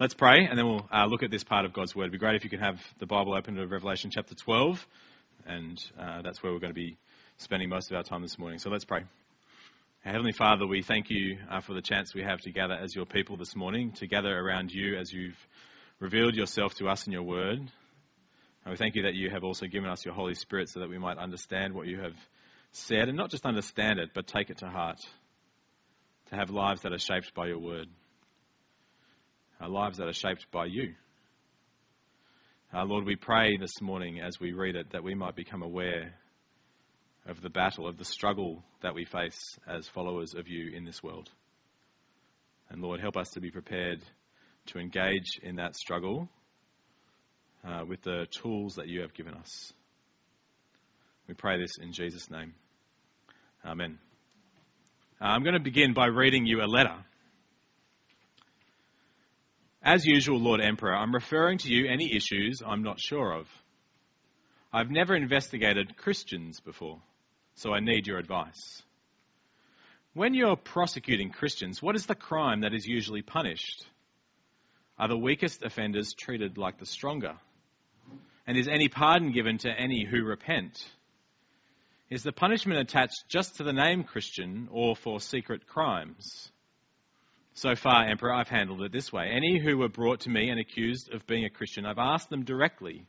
Let's pray, and then we'll uh, look at this part of God's Word. It'd be great if you could have the Bible open to Revelation chapter 12, and uh, that's where we're going to be spending most of our time this morning. So let's pray. Heavenly Father, we thank you uh, for the chance we have to gather as your people this morning, to gather around you as you've revealed yourself to us in your Word. And we thank you that you have also given us your Holy Spirit so that we might understand what you have said, and not just understand it, but take it to heart, to have lives that are shaped by your Word our lives that are shaped by you. Uh, Lord, we pray this morning as we read it that we might become aware of the battle, of the struggle that we face as followers of you in this world. And Lord, help us to be prepared to engage in that struggle uh, with the tools that you have given us. We pray this in Jesus' name. Amen. Uh, I'm going to begin by reading you a letter as usual, Lord Emperor, I'm referring to you any issues I'm not sure of. I've never investigated Christians before, so I need your advice. When you're prosecuting Christians, what is the crime that is usually punished? Are the weakest offenders treated like the stronger? And is any pardon given to any who repent? Is the punishment attached just to the name Christian or for secret crimes? So far, Emperor, I've handled it this way. Any who were brought to me and accused of being a Christian, I've asked them directly,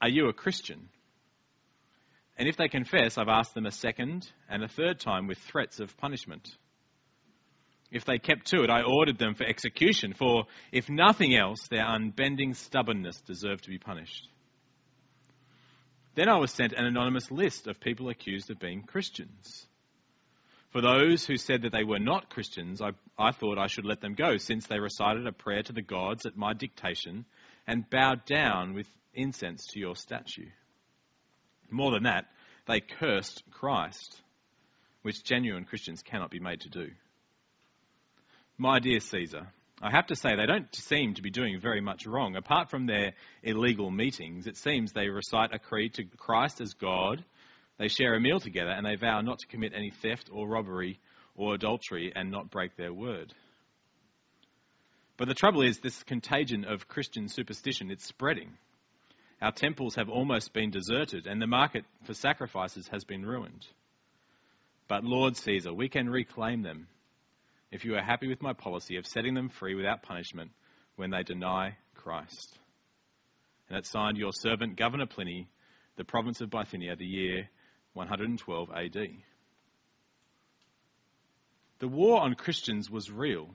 Are you a Christian? And if they confess, I've asked them a second and a third time with threats of punishment. If they kept to it, I ordered them for execution, for if nothing else, their unbending stubbornness deserved to be punished. Then I was sent an anonymous list of people accused of being Christians. For those who said that they were not Christians, I, I thought I should let them go, since they recited a prayer to the gods at my dictation and bowed down with incense to your statue. More than that, they cursed Christ, which genuine Christians cannot be made to do. My dear Caesar, I have to say they don't seem to be doing very much wrong. Apart from their illegal meetings, it seems they recite a creed to Christ as God they share a meal together and they vow not to commit any theft or robbery or adultery and not break their word. But the trouble is, this contagion of Christian superstition, it's spreading. Our temples have almost been deserted and the market for sacrifices has been ruined. But Lord Caesar, we can reclaim them if you are happy with my policy of setting them free without punishment when they deny Christ. And it's signed your servant, Governor Pliny, the province of Bithynia, the year 112 AD. The war on Christians was real.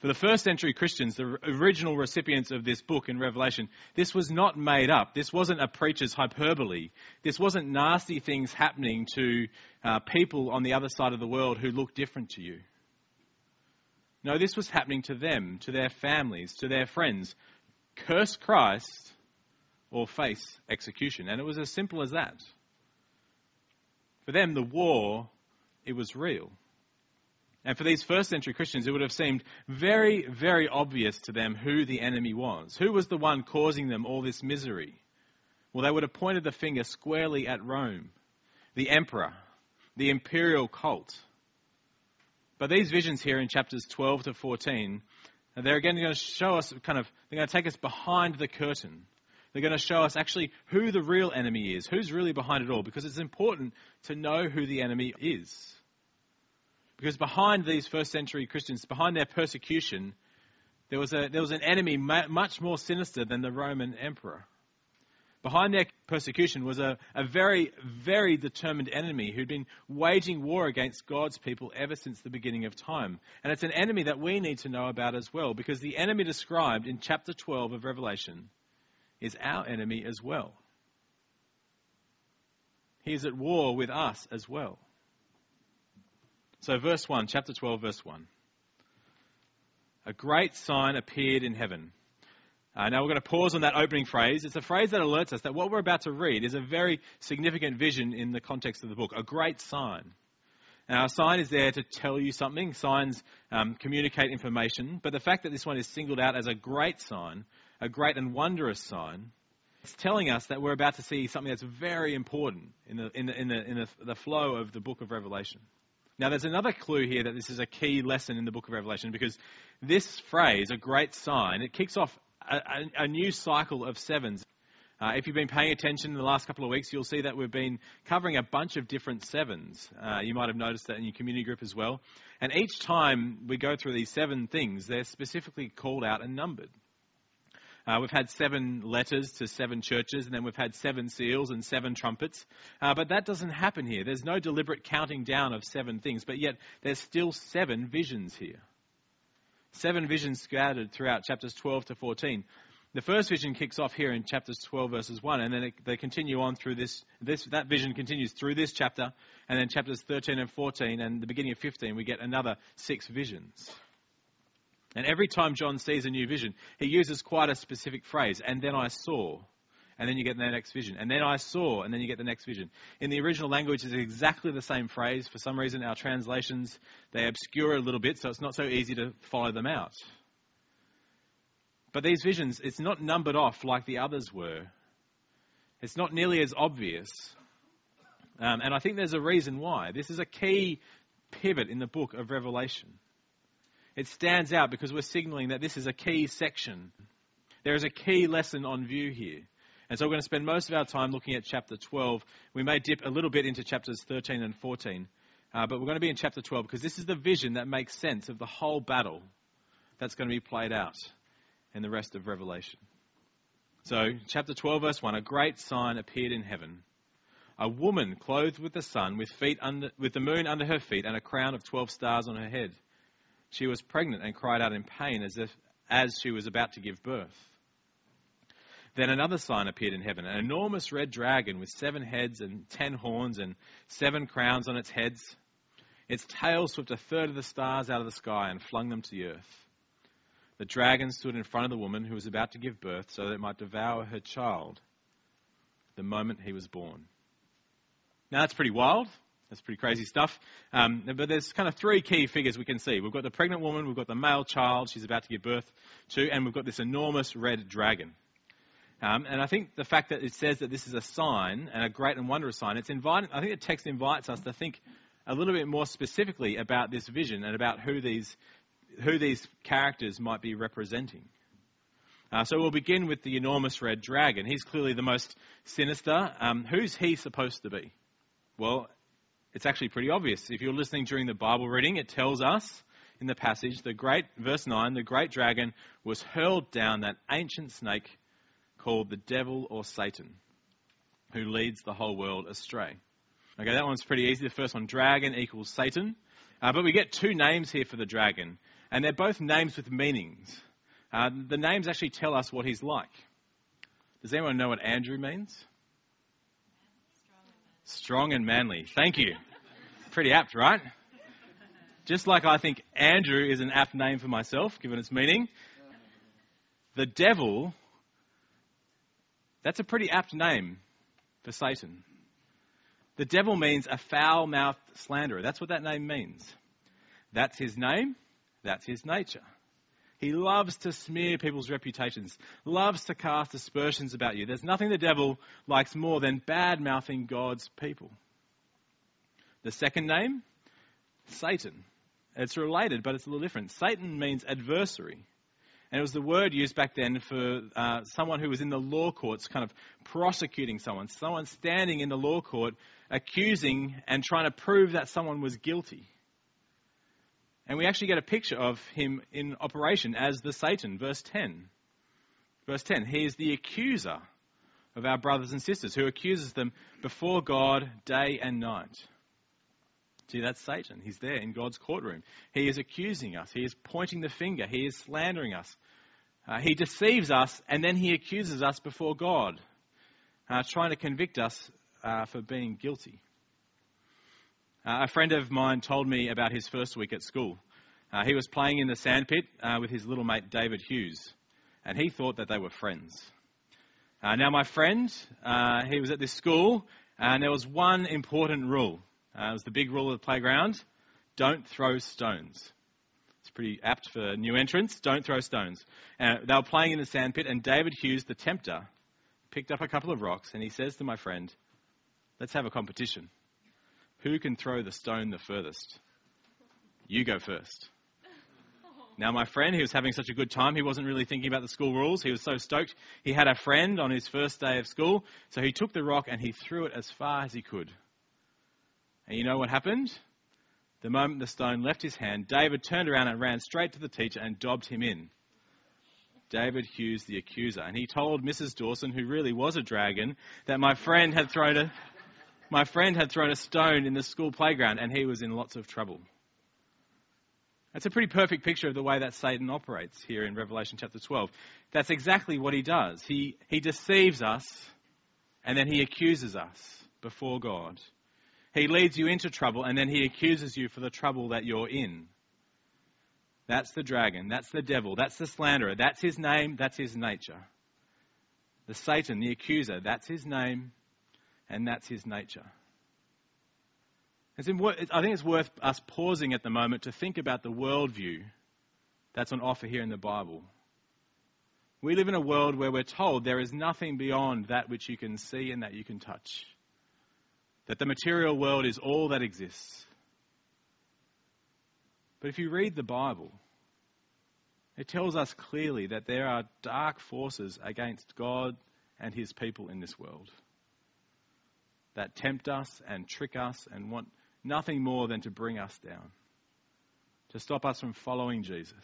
For the first century Christians, the original recipients of this book in Revelation, this was not made up. This wasn't a preacher's hyperbole. This wasn't nasty things happening to uh, people on the other side of the world who look different to you. No, this was happening to them, to their families, to their friends. Curse Christ or face execution. And it was as simple as that. For them, the war, it was real. And for these first century Christians, it would have seemed very, very obvious to them who the enemy was. Who was the one causing them all this misery? Well, they would have pointed the finger squarely at Rome, the emperor, the imperial cult. But these visions here in chapters 12 to 14, they're again going to show us kind of, they're going to take us behind the curtain. They're going to show us actually who the real enemy is, who's really behind it all, because it's important to know who the enemy is. Because behind these first century Christians, behind their persecution, there was, a, there was an enemy much more sinister than the Roman emperor. Behind their persecution was a, a very, very determined enemy who'd been waging war against God's people ever since the beginning of time. And it's an enemy that we need to know about as well, because the enemy described in chapter 12 of Revelation is our enemy as well. He is at war with us as well. So, verse 1, chapter 12, verse 1. A great sign appeared in heaven. Uh, now, we're going to pause on that opening phrase. It's a phrase that alerts us that what we're about to read is a very significant vision in the context of the book. A great sign. Now, a sign is there to tell you something. Signs um, communicate information. But the fact that this one is singled out as a great sign a great and wondrous sign. It's telling us that we're about to see something that's very important in the, in the, in the, in the, the flow of the book of Revelation. Now, there's another clue here that this is a key lesson in the book of Revelation because this phrase, a great sign, it kicks off a, a, a new cycle of sevens. Uh, if you've been paying attention in the last couple of weeks, you'll see that we've been covering a bunch of different sevens. Uh, you might have noticed that in your community group as well. And each time we go through these seven things, they're specifically called out and numbered. Uh, we've had seven letters to seven churches, and then we've had seven seals and seven trumpets. Uh, but that doesn't happen here. There's no deliberate counting down of seven things, but yet there's still seven visions here. Seven visions scattered throughout chapters 12 to 14. The first vision kicks off here in chapters 12 verses 1, and then it, they continue on through this, this, that vision continues through this chapter, and then chapters 13 and 14, and the beginning of 15, we get another six visions. And every time John sees a new vision, he uses quite a specific phrase, and then I saw, and then you get the next vision, and then I saw, and then you get the next vision. In the original language, it's exactly the same phrase. For some reason, our translations, they obscure a little bit, so it's not so easy to follow them out. But these visions, it's not numbered off like the others were. It's not nearly as obvious. Um, and I think there's a reason why. This is a key pivot in the book of Revelation. It stands out because we're signaling that this is a key section. There is a key lesson on view here. And so we're going to spend most of our time looking at chapter 12. We may dip a little bit into chapters 13 and 14, uh, but we're going to be in chapter 12 because this is the vision that makes sense of the whole battle that's going to be played out in the rest of Revelation. So, chapter 12, verse 1 A great sign appeared in heaven. A woman clothed with the sun, with, feet under, with the moon under her feet, and a crown of 12 stars on her head. She was pregnant and cried out in pain as, if, as she was about to give birth. Then another sign appeared in heaven an enormous red dragon with seven heads and ten horns and seven crowns on its heads. Its tail swept a third of the stars out of the sky and flung them to the earth. The dragon stood in front of the woman who was about to give birth so that it might devour her child the moment he was born. Now that's pretty wild. That's pretty crazy stuff. Um, but there's kind of three key figures we can see. We've got the pregnant woman, we've got the male child she's about to give birth to, and we've got this enormous red dragon. Um, and I think the fact that it says that this is a sign and a great and wondrous sign, it's inviting, I think the text invites us to think a little bit more specifically about this vision and about who these who these characters might be representing. Uh, so we'll begin with the enormous red dragon. He's clearly the most sinister. Um, who's he supposed to be? Well, it's actually pretty obvious. If you're listening during the Bible reading, it tells us in the passage, the great, verse 9, the great dragon was hurled down, that ancient snake called the devil or Satan, who leads the whole world astray. Okay, that one's pretty easy. The first one, dragon equals Satan. Uh, but we get two names here for the dragon and they're both names with meanings. Uh, the names actually tell us what he's like. Does anyone know what Andrew means? Strong and manly. Thank you. Pretty apt, right? Just like I think Andrew is an apt name for myself, given its meaning. The devil, that's a pretty apt name for Satan. The devil means a foul mouthed slanderer. That's what that name means. That's his name. That's his nature. He loves to smear people's reputations, loves to cast aspersions about you. There's nothing the devil likes more than bad mouthing God's people. The second name, Satan. It's related, but it's a little different. Satan means adversary. And it was the word used back then for uh, someone who was in the law courts, kind of prosecuting someone, someone standing in the law court accusing and trying to prove that someone was guilty. And we actually get a picture of him in operation as the Satan, verse 10. Verse 10, he is the accuser of our brothers and sisters, who accuses them before God day and night. See, that's Satan. He's there in God's courtroom. He is accusing us. He is pointing the finger. He is slandering us. Uh, he deceives us and then he accuses us before God, uh, trying to convict us uh, for being guilty. Uh, a friend of mine told me about his first week at school. Uh, he was playing in the sandpit uh, with his little mate David Hughes, and he thought that they were friends. Uh, now, my friend, uh, he was at this school, and there was one important rule. Uh, it was the big rule of the playground don't throw stones. It's pretty apt for new entrants. Don't throw stones. they were playing in the sandpit, and David Hughes, the tempter, picked up a couple of rocks, and he says to my friend, Let's have a competition. Who can throw the stone the furthest? You go first. Now, my friend, he was having such a good time, he wasn't really thinking about the school rules. He was so stoked. He had a friend on his first day of school, so he took the rock and he threw it as far as he could. And you know what happened? The moment the stone left his hand, David turned around and ran straight to the teacher and dobbed him in. David Hughes, the accuser. And he told Mrs. Dawson, who really was a dragon, that my friend had thrown a, my friend had thrown a stone in the school playground and he was in lots of trouble. That's a pretty perfect picture of the way that Satan operates here in Revelation chapter 12. That's exactly what he does. He, he deceives us and then he accuses us before God. He leads you into trouble and then he accuses you for the trouble that you're in. That's the dragon. That's the devil. That's the slanderer. That's his name. That's his nature. The Satan, the accuser, that's his name and that's his nature. I think it's worth us pausing at the moment to think about the worldview that's on offer here in the Bible. We live in a world where we're told there is nothing beyond that which you can see and that you can touch. That the material world is all that exists. But if you read the Bible, it tells us clearly that there are dark forces against God and his people in this world that tempt us and trick us and want nothing more than to bring us down, to stop us from following Jesus.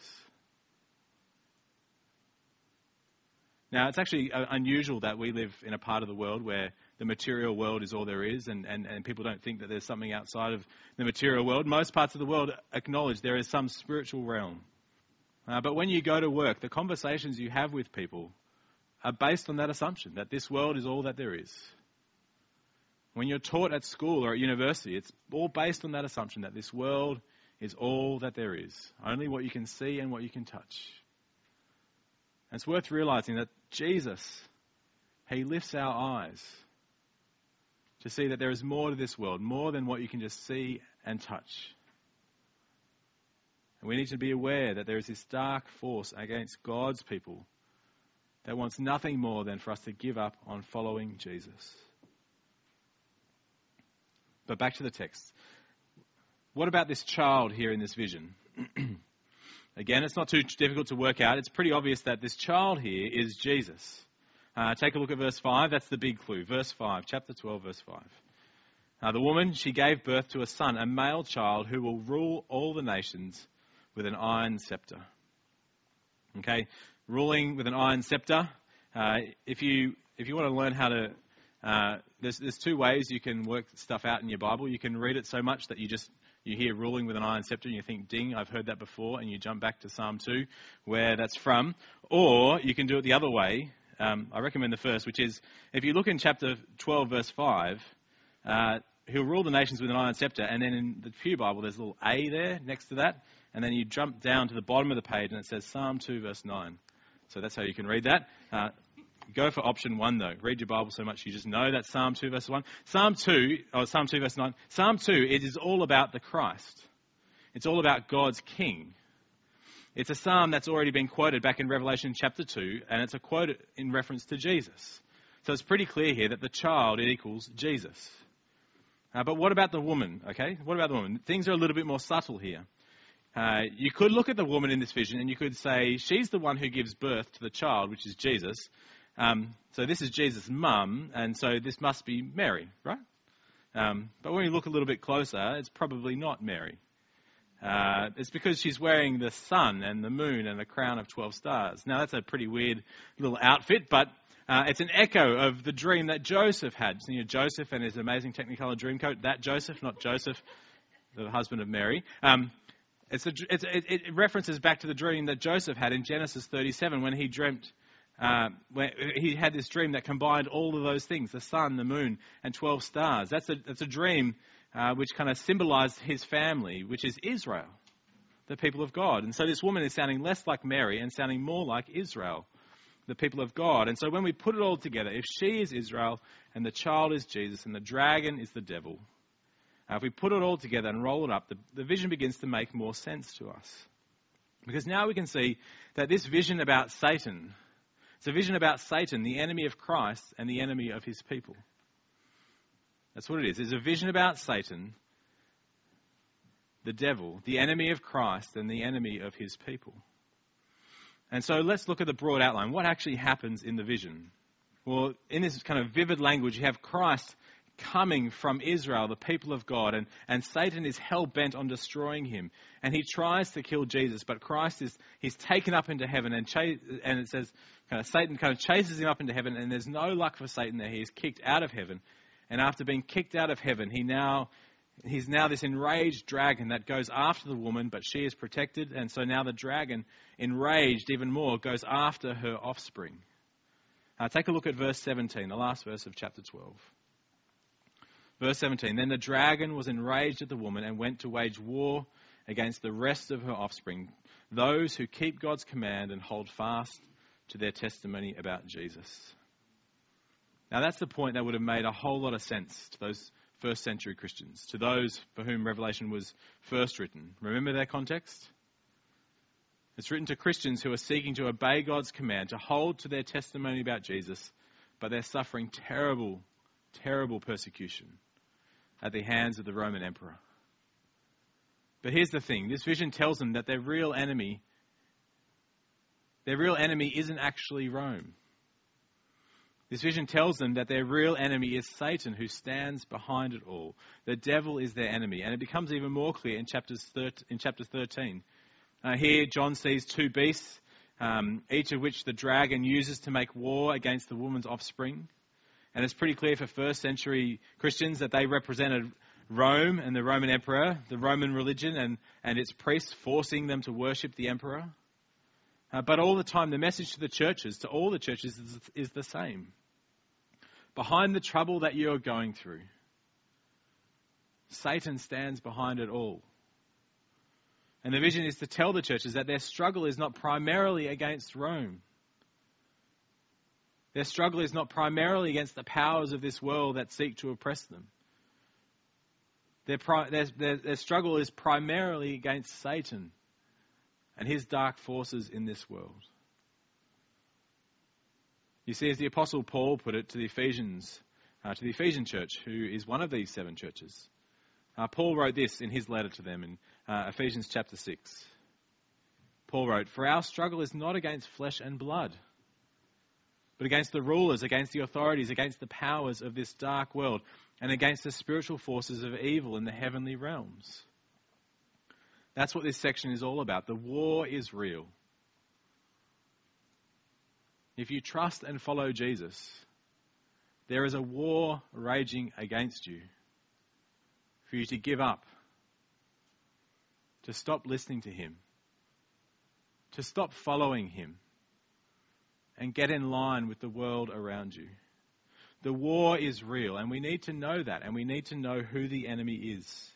Now, it's actually uh, unusual that we live in a part of the world where the material world is all there is, and, and, and people don't think that there's something outside of the material world. Most parts of the world acknowledge there is some spiritual realm. Uh, but when you go to work, the conversations you have with people are based on that assumption that this world is all that there is. When you're taught at school or at university, it's all based on that assumption that this world is all that there is, only what you can see and what you can touch. And it's worth realizing that Jesus, He lifts our eyes to see that there is more to this world, more than what you can just see and touch. And we need to be aware that there is this dark force against God's people that wants nothing more than for us to give up on following Jesus. But back to the text. What about this child here in this vision? Again, it's not too difficult to work out. It's pretty obvious that this child here is Jesus. Uh, take a look at verse 5. That's the big clue. Verse 5, chapter 12, verse 5. Uh, the woman, she gave birth to a son, a male child who will rule all the nations with an iron scepter. Okay, ruling with an iron scepter. Uh, if you if you want to learn how to uh, there's, there's two ways you can work stuff out in your Bible. You can read it so much that you just you hear ruling with an iron scepter and you think, ding, I've heard that before, and you jump back to Psalm 2, where that's from. Or you can do it the other way. Um, I recommend the first, which is if you look in chapter 12, verse 5, uh, he'll rule the nations with an iron scepter, and then in the Pew Bible, there's a little A there next to that, and then you jump down to the bottom of the page and it says Psalm 2, verse 9. So that's how you can read that. Uh, Go for option one though. Read your Bible so much you just know that Psalm 2 verse 1. Psalm 2, or Psalm 2 verse 9. Psalm 2, it is all about the Christ. It's all about God's King. It's a psalm that's already been quoted back in Revelation chapter 2, and it's a quote in reference to Jesus. So it's pretty clear here that the child equals Jesus. Uh, but what about the woman? Okay, what about the woman? Things are a little bit more subtle here. Uh, you could look at the woman in this vision and you could say she's the one who gives birth to the child, which is Jesus, um, so this is Jesus' mum, and so this must be Mary, right? Um, but when you look a little bit closer, it's probably not Mary. Uh, it's because she's wearing the sun and the moon and the crown of 12 stars. Now, that's a pretty weird little outfit, but uh, it's an echo of the dream that Joseph had. So, you know, Joseph and his amazing Technicolor dream coat, that Joseph, not Joseph, the husband of Mary. Um, it's a, it's, it, it references back to the dream that Joseph had in Genesis 37 when he dreamt uh, he had this dream that combined all of those things the sun, the moon, and 12 stars. That's a, that's a dream uh, which kind of symbolized his family, which is Israel, the people of God. And so this woman is sounding less like Mary and sounding more like Israel, the people of God. And so when we put it all together, if she is Israel and the child is Jesus and the dragon is the devil, uh, if we put it all together and roll it up, the, the vision begins to make more sense to us. Because now we can see that this vision about Satan, it's a vision about Satan, the enemy of Christ and the enemy of his people. That's what it is. It's a vision about Satan, the devil, the enemy of Christ and the enemy of his people. And so let's look at the broad outline. What actually happens in the vision? Well, in this kind of vivid language, you have Christ coming from Israel, the people of God, and, and Satan is hell bent on destroying him. And he tries to kill Jesus, but Christ is he's taken up into heaven, and, and it says kind of Satan kind of chases him up into heaven, and there's no luck for Satan there. He is kicked out of heaven, and after being kicked out of heaven, he now he's now this enraged dragon that goes after the woman, but she is protected, and so now the dragon, enraged even more, goes after her offspring. Now, take a look at verse 17, the last verse of chapter 12. Verse 17 Then the dragon was enraged at the woman and went to wage war against the rest of her offspring, those who keep God's command and hold fast to their testimony about Jesus. Now, that's the point that would have made a whole lot of sense to those first century Christians, to those for whom Revelation was first written. Remember their context? It's written to Christians who are seeking to obey God's command, to hold to their testimony about Jesus, but they're suffering terrible, terrible persecution at the hands of the Roman emperor. But here's the thing this vision tells them that their real enemy their real enemy isn't actually Rome. This vision tells them that their real enemy is Satan, who stands behind it all. The devil is their enemy. And it becomes even more clear in, chapters in chapter 13. Uh, here, John sees two beasts, um, each of which the dragon uses to make war against the woman's offspring. And it's pretty clear for first century Christians that they represented Rome and the Roman emperor, the Roman religion, and, and its priests forcing them to worship the emperor. Uh, but all the time, the message to the churches, to all the churches, is, is the same. Behind the trouble that you're going through, Satan stands behind it all. And the vision is to tell the churches that their struggle is not primarily against Rome. Their struggle is not primarily against the powers of this world that seek to oppress them. Their, their, their, their struggle is primarily against Satan and his dark forces in this world. You see, as the Apostle Paul put it to the Ephesians, uh, to the Ephesian church, who is one of these seven churches, uh, Paul wrote this in his letter to them in uh, Ephesians chapter 6. Paul wrote, For our struggle is not against flesh and blood but against the rulers, against the authorities, against the powers of this dark world, and against the spiritual forces of evil in the heavenly realms. That's what this section is all about. The war is real. If you trust and follow Jesus, there is a war raging against you for you to give up, to stop listening to Him, to stop following Him and get in line with the world around you. The war is real, and we need to know that, and we need to know who the enemy is.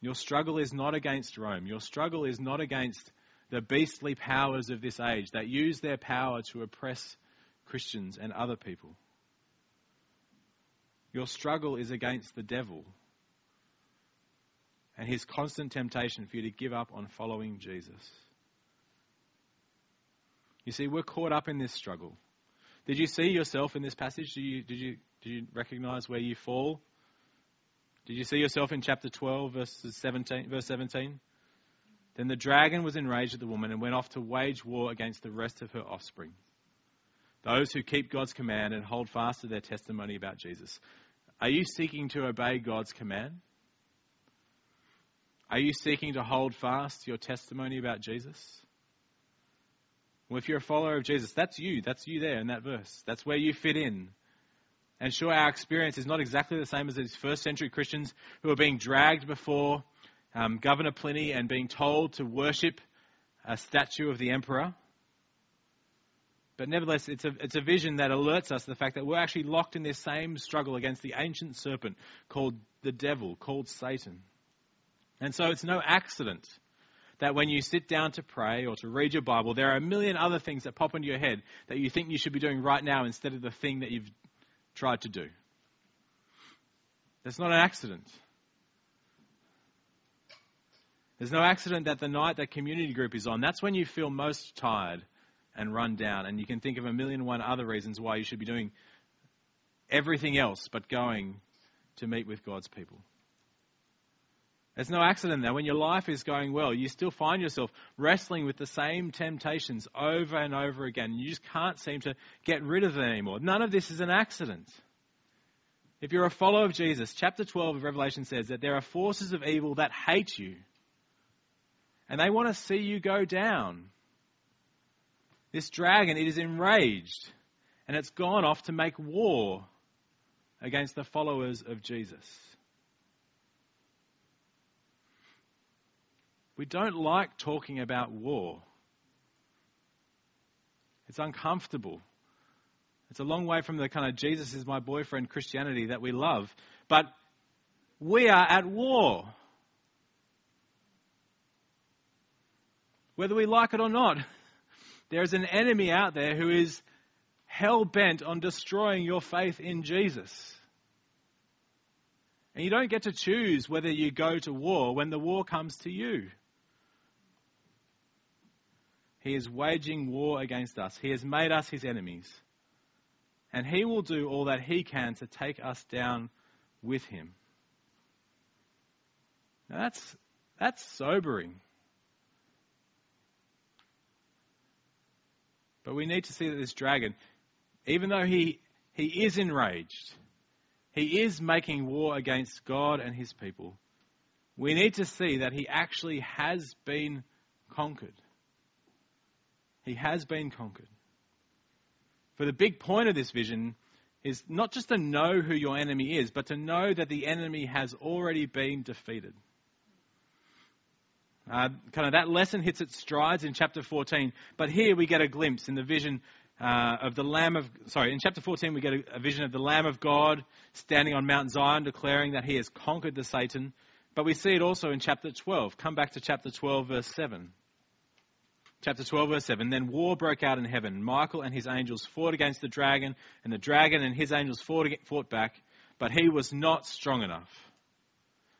Your struggle is not against Rome. Your struggle is not against the beastly powers of this age that use their power to oppress Christians and other people. Your struggle is against the devil and his constant temptation for you to give up on following Jesus. You see, we're caught up in this struggle. Did you see yourself in this passage? Did you, did you, did you recognize where you fall? Did you see yourself in chapter 12, verses 17, verse 17? Then the dragon was enraged at the woman and went off to wage war against the rest of her offspring. Those who keep God's command and hold fast to their testimony about Jesus. Are you seeking to obey God's command? Are you seeking to hold fast your testimony about Jesus? Well, if you're a follower of Jesus, that's you. That's you there in that verse. That's where you fit in. And sure, our experience is not exactly the same as these first century Christians who are being dragged before um, Governor Pliny and being told to worship a statue of the emperor. But nevertheless, it's a, it's a vision that alerts us to the fact that we're actually locked in this same struggle against the ancient serpent called the devil, called Satan. And so it's no accident that when you sit down to pray or to read your Bible, there are a million other things that pop into your head that you think you should be doing right now instead of the thing that you've tried to do. That's not an accident. There's no accident that the night that community group is on, that's when you feel most tired and run down, and you can think of a million and one other reasons why you should be doing everything else but going to meet with God's people. There's no accident there. When your life is going well, you still find yourself wrestling with the same temptations over and over again. You just can't seem to get rid of them anymore. None of this is an accident. If you're a follower of Jesus, chapter 12 of Revelation says that there are forces of evil that hate you. And they want to see you go down. This dragon, it is enraged. And it's gone off to make war against the followers of Jesus. We don't like talking about war. It's uncomfortable. It's a long way from the kind of Jesus is my boyfriend Christianity that we love. But we are at war. Whether we like it or not, there is an enemy out there who is hell bent on destroying your faith in Jesus. And you don't get to choose whether you go to war when the war comes to you. He is waging war against us. He has made us his enemies. And he will do all that he can to take us down with him. Now that's, that's sobering. But we need to see that this dragon, even though he, he is enraged, he is making war against God and his people, we need to see that he actually has been conquered. He has been conquered. For the big point of this vision is not just to know who your enemy is, but to know that the enemy has already been defeated. Uh, kind of that lesson hits its strides in chapter 14, but here we get a glimpse in the vision uh, of the Lamb of, sorry, in chapter 14 we get a, a vision of the Lamb of God standing on Mount Zion declaring that he has conquered the Satan. But we see it also in chapter 12. Come back to chapter 12, verse 7. Chapter 12, verse 7. Then war broke out in heaven. Michael and his angels fought against the dragon, and the dragon and his angels fought, fought back, but he was not strong enough.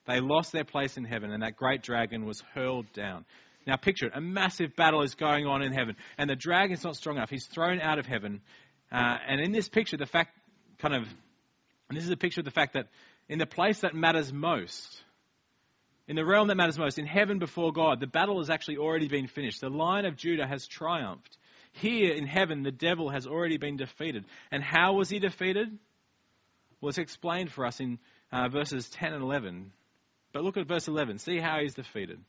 They lost their place in heaven, and that great dragon was hurled down. Now, picture it a massive battle is going on in heaven, and the dragon's not strong enough. He's thrown out of heaven. Uh, and in this picture, the fact kind of, and this is a picture of the fact that in the place that matters most, in the realm that matters most, in heaven before God, the battle has actually already been finished. The lion of Judah has triumphed. Here in heaven, the devil has already been defeated. And how was he defeated? Well, it's explained for us in uh, verses 10 and 11. But look at verse 11. See how he's defeated.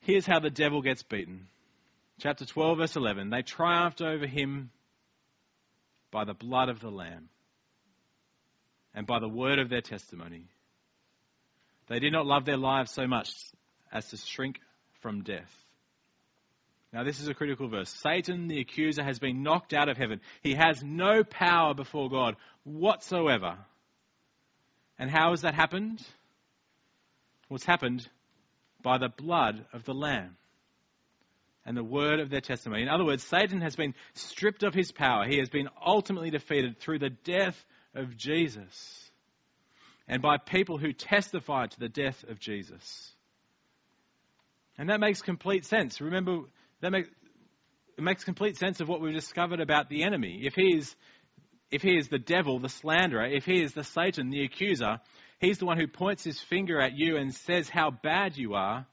Here's how the devil gets beaten. Chapter 12, verse 11. They triumphed over him by the blood of the Lamb and by the word of their testimony. They did not love their lives so much as to shrink from death. Now, this is a critical verse. Satan, the accuser, has been knocked out of heaven. He has no power before God whatsoever. And how has that happened? Well, happened by the blood of the Lamb and the word of their testimony. In other words, Satan has been stripped of his power. He has been ultimately defeated through the death of Jesus and by people who testified to the death of Jesus. And that makes complete sense. Remember, that makes, it makes complete sense of what we've discovered about the enemy. If he is, if he is the devil, the slanderer, if he is the Satan, the accuser, he's the one who points his finger at you and says how bad you are.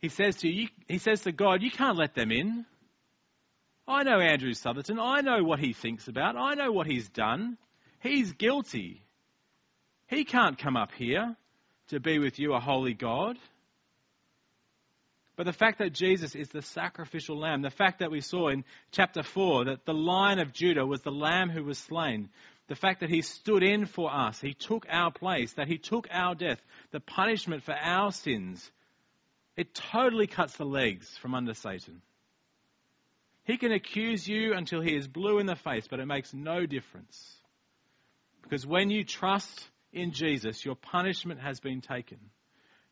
He says to you, he says to God, you can't let them in. I know Andrew Southerton. I know what he thinks about. I know what he's done. He's guilty. He can't come up here to be with you, a holy God. But the fact that Jesus is the sacrificial lamb, the fact that we saw in chapter 4 that the lion of Judah was the lamb who was slain, the fact that he stood in for us, he took our place, that he took our death, the punishment for our sins, it totally cuts the legs from under Satan. He can accuse you until he is blue in the face, but it makes no difference. Because when you trust in Jesus, your punishment has been taken.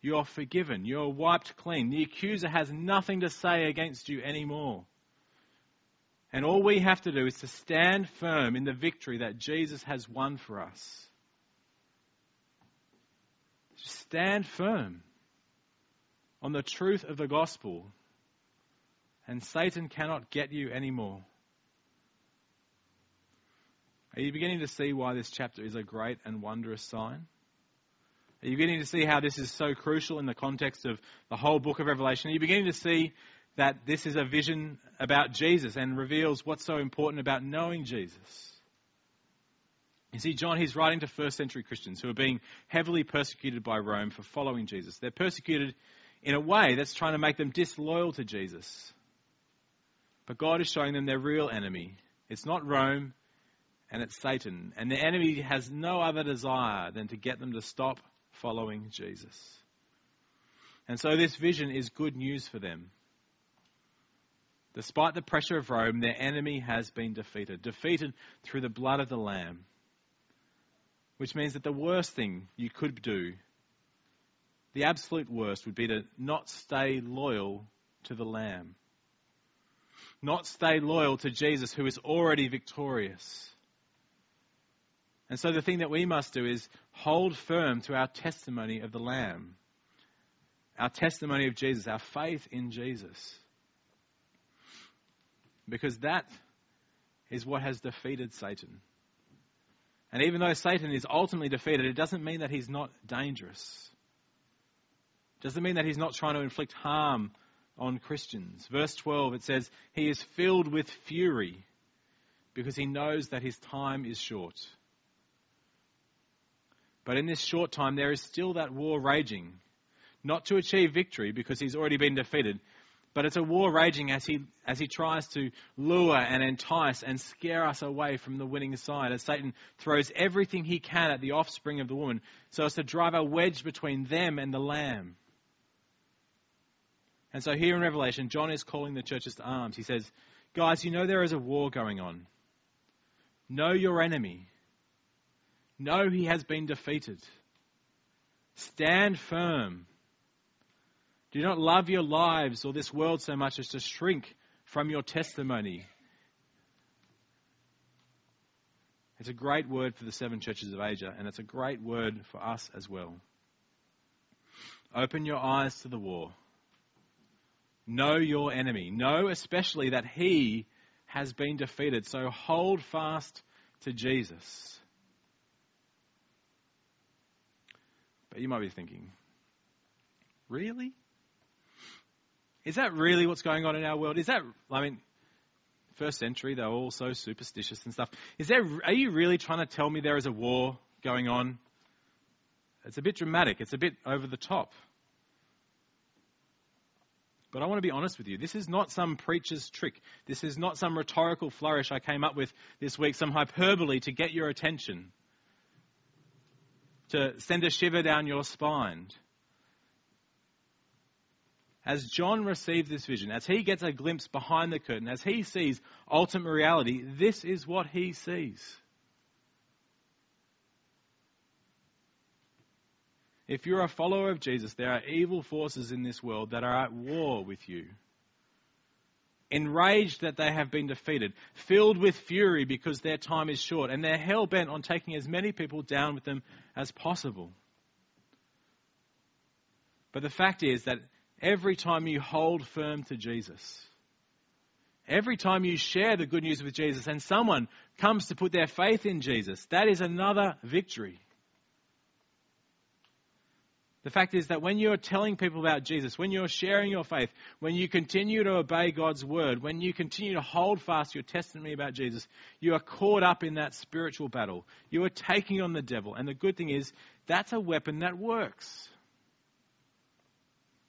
You're forgiven. You're wiped clean. The accuser has nothing to say against you anymore. And all we have to do is to stand firm in the victory that Jesus has won for us. Stand firm on the truth of the gospel, and Satan cannot get you anymore. Are you beginning to see why this chapter is a great and wondrous sign? Are you beginning to see how this is so crucial in the context of the whole book of Revelation? Are you beginning to see that this is a vision about Jesus and reveals what's so important about knowing Jesus? You see, John, he's writing to first century Christians who are being heavily persecuted by Rome for following Jesus. They're persecuted in a way that's trying to make them disloyal to Jesus. But God is showing them their real enemy. It's not Rome, and it's Satan. And the enemy has no other desire than to get them to stop following Jesus. And so this vision is good news for them. Despite the pressure of Rome, their enemy has been defeated, defeated through the blood of the Lamb which means that the worst thing you could do, the absolute worst, would be to not stay loyal to the Lamb. Not stay loyal to Jesus, who is already victorious. And so the thing that we must do is hold firm to our testimony of the Lamb, our testimony of Jesus, our faith in Jesus. Because that is what has defeated Satan. And even though Satan is ultimately defeated, it doesn't mean that he's not dangerous. It doesn't mean that he's not trying to inflict harm on Christians. Verse 12, it says, He is filled with fury because he knows that his time is short. But in this short time, there is still that war raging. Not to achieve victory because he's already been defeated, but it's a war raging as he, as he tries to lure and entice and scare us away from the winning side, as Satan throws everything he can at the offspring of the woman so as to drive a wedge between them and the Lamb. And so here in Revelation, John is calling the churches to arms. He says, Guys, you know there is a war going on. Know your enemy. Know he has been defeated. Stand firm do not love your lives or this world so much as to shrink from your testimony. It's a great word for the seven churches of Asia, and it's a great word for us as well. Open your eyes to the war. Know your enemy. Know especially that he has been defeated. So hold fast to Jesus. But you might be thinking, really? Is that really what's going on in our world? Is that, I mean, first century, they were all so superstitious and stuff. Is there, are you really trying to tell me there is a war going on? It's a bit dramatic, it's a bit over the top. But I want to be honest with you. This is not some preacher's trick. This is not some rhetorical flourish I came up with this week, some hyperbole to get your attention, to send a shiver down your spine as John receives this vision, as he gets a glimpse behind the curtain, as he sees ultimate reality, this is what he sees. If you're a follower of Jesus, there are evil forces in this world that are at war with you. Enraged that they have been defeated, filled with fury because their time is short, and they're hell bent on taking as many people down with them as possible. But the fact is that every time you hold firm to Jesus. Every time you share the good news with Jesus and someone comes to put their faith in Jesus, that is another victory. The fact is that when you're telling people about Jesus, when you're sharing your faith, when you continue to obey God's word, when you continue to hold fast your testimony about Jesus, you are caught up in that spiritual battle. You are taking on the devil. And the good thing is, that's a weapon that works.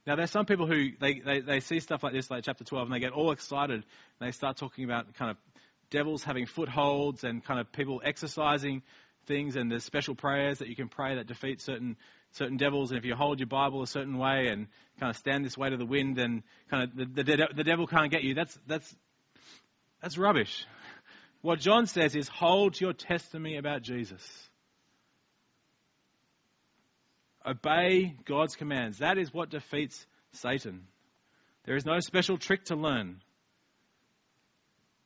Now, there's some people who they, they, they see stuff like this, like chapter 12, and they get all excited. And they start talking about kind of devils having footholds and kind of people exorcising things, and there's special prayers that you can pray that defeat certain certain devils. And if you hold your Bible a certain way and kind of stand this way to the wind, then kind of the, the, the devil can't get you. That's that's that's rubbish. What John says is hold your testimony about Jesus. Obey God's commands. That is what defeats Satan. There is no special trick to learn,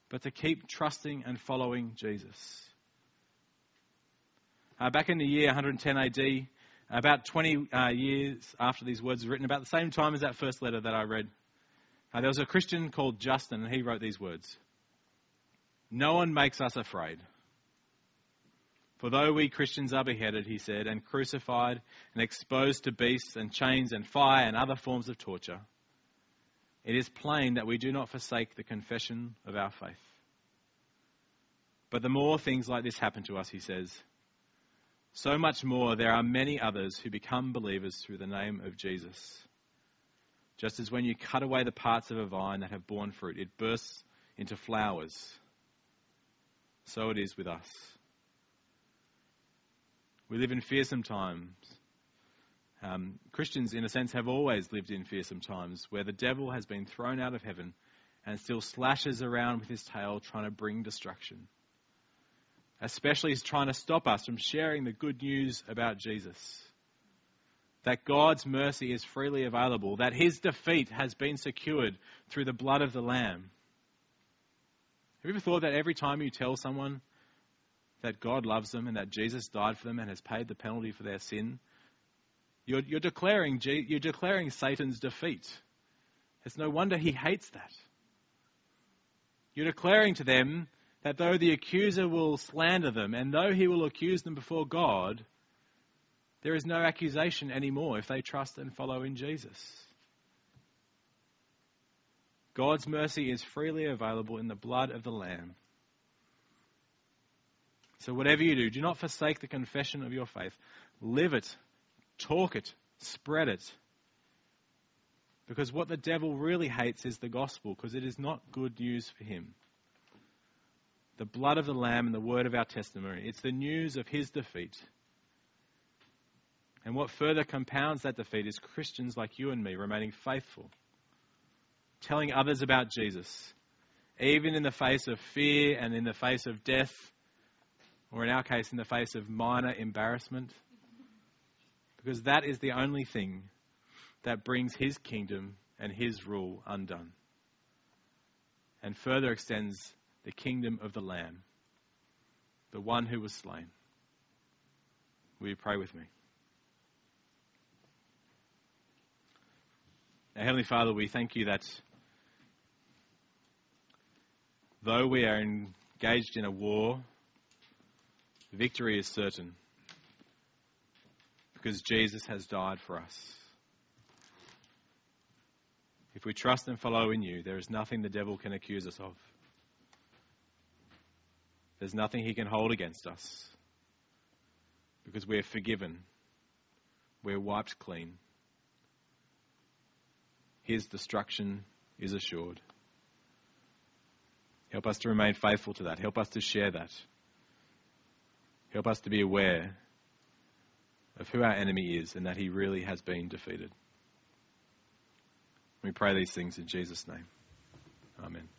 but to keep trusting and following Jesus. Uh, back in the year 110 AD, about 20 uh, years after these words were written, about the same time as that first letter that I read, uh, there was a Christian called Justin, and he wrote these words No one makes us afraid. For though we Christians are beheaded, he said, and crucified and exposed to beasts and chains and fire and other forms of torture, it is plain that we do not forsake the confession of our faith. But the more things like this happen to us, he says, so much more there are many others who become believers through the name of Jesus. Just as when you cut away the parts of a vine that have borne fruit, it bursts into flowers. So it is with us. We live in fearsome times. Um, Christians, in a sense, have always lived in fearsome times where the devil has been thrown out of heaven and still slashes around with his tail trying to bring destruction. Especially, he's trying to stop us from sharing the good news about Jesus. That God's mercy is freely available, that his defeat has been secured through the blood of the Lamb. Have you ever thought that every time you tell someone that God loves them and that Jesus died for them and has paid the penalty for their sin, you're, you're, declaring, you're declaring Satan's defeat. It's no wonder he hates that. You're declaring to them that though the accuser will slander them and though he will accuse them before God, there is no accusation anymore if they trust and follow in Jesus. God's mercy is freely available in the blood of the Lamb. So, whatever you do, do not forsake the confession of your faith. Live it, talk it, spread it. Because what the devil really hates is the gospel, because it is not good news for him. The blood of the Lamb and the word of our testimony. It's the news of his defeat. And what further compounds that defeat is Christians like you and me remaining faithful, telling others about Jesus, even in the face of fear and in the face of death or in our case, in the face of minor embarrassment. Because that is the only thing that brings his kingdom and his rule undone. And further extends the kingdom of the Lamb, the one who was slain. Will you pray with me? Now, Heavenly Father, we thank you that though we are engaged in a war Victory is certain because Jesus has died for us. If we trust and follow in you, there is nothing the devil can accuse us of. There's nothing he can hold against us because we're forgiven, we're wiped clean. His destruction is assured. Help us to remain faithful to that. Help us to share that. Help us to be aware of who our enemy is and that he really has been defeated. We pray these things in Jesus' name. Amen.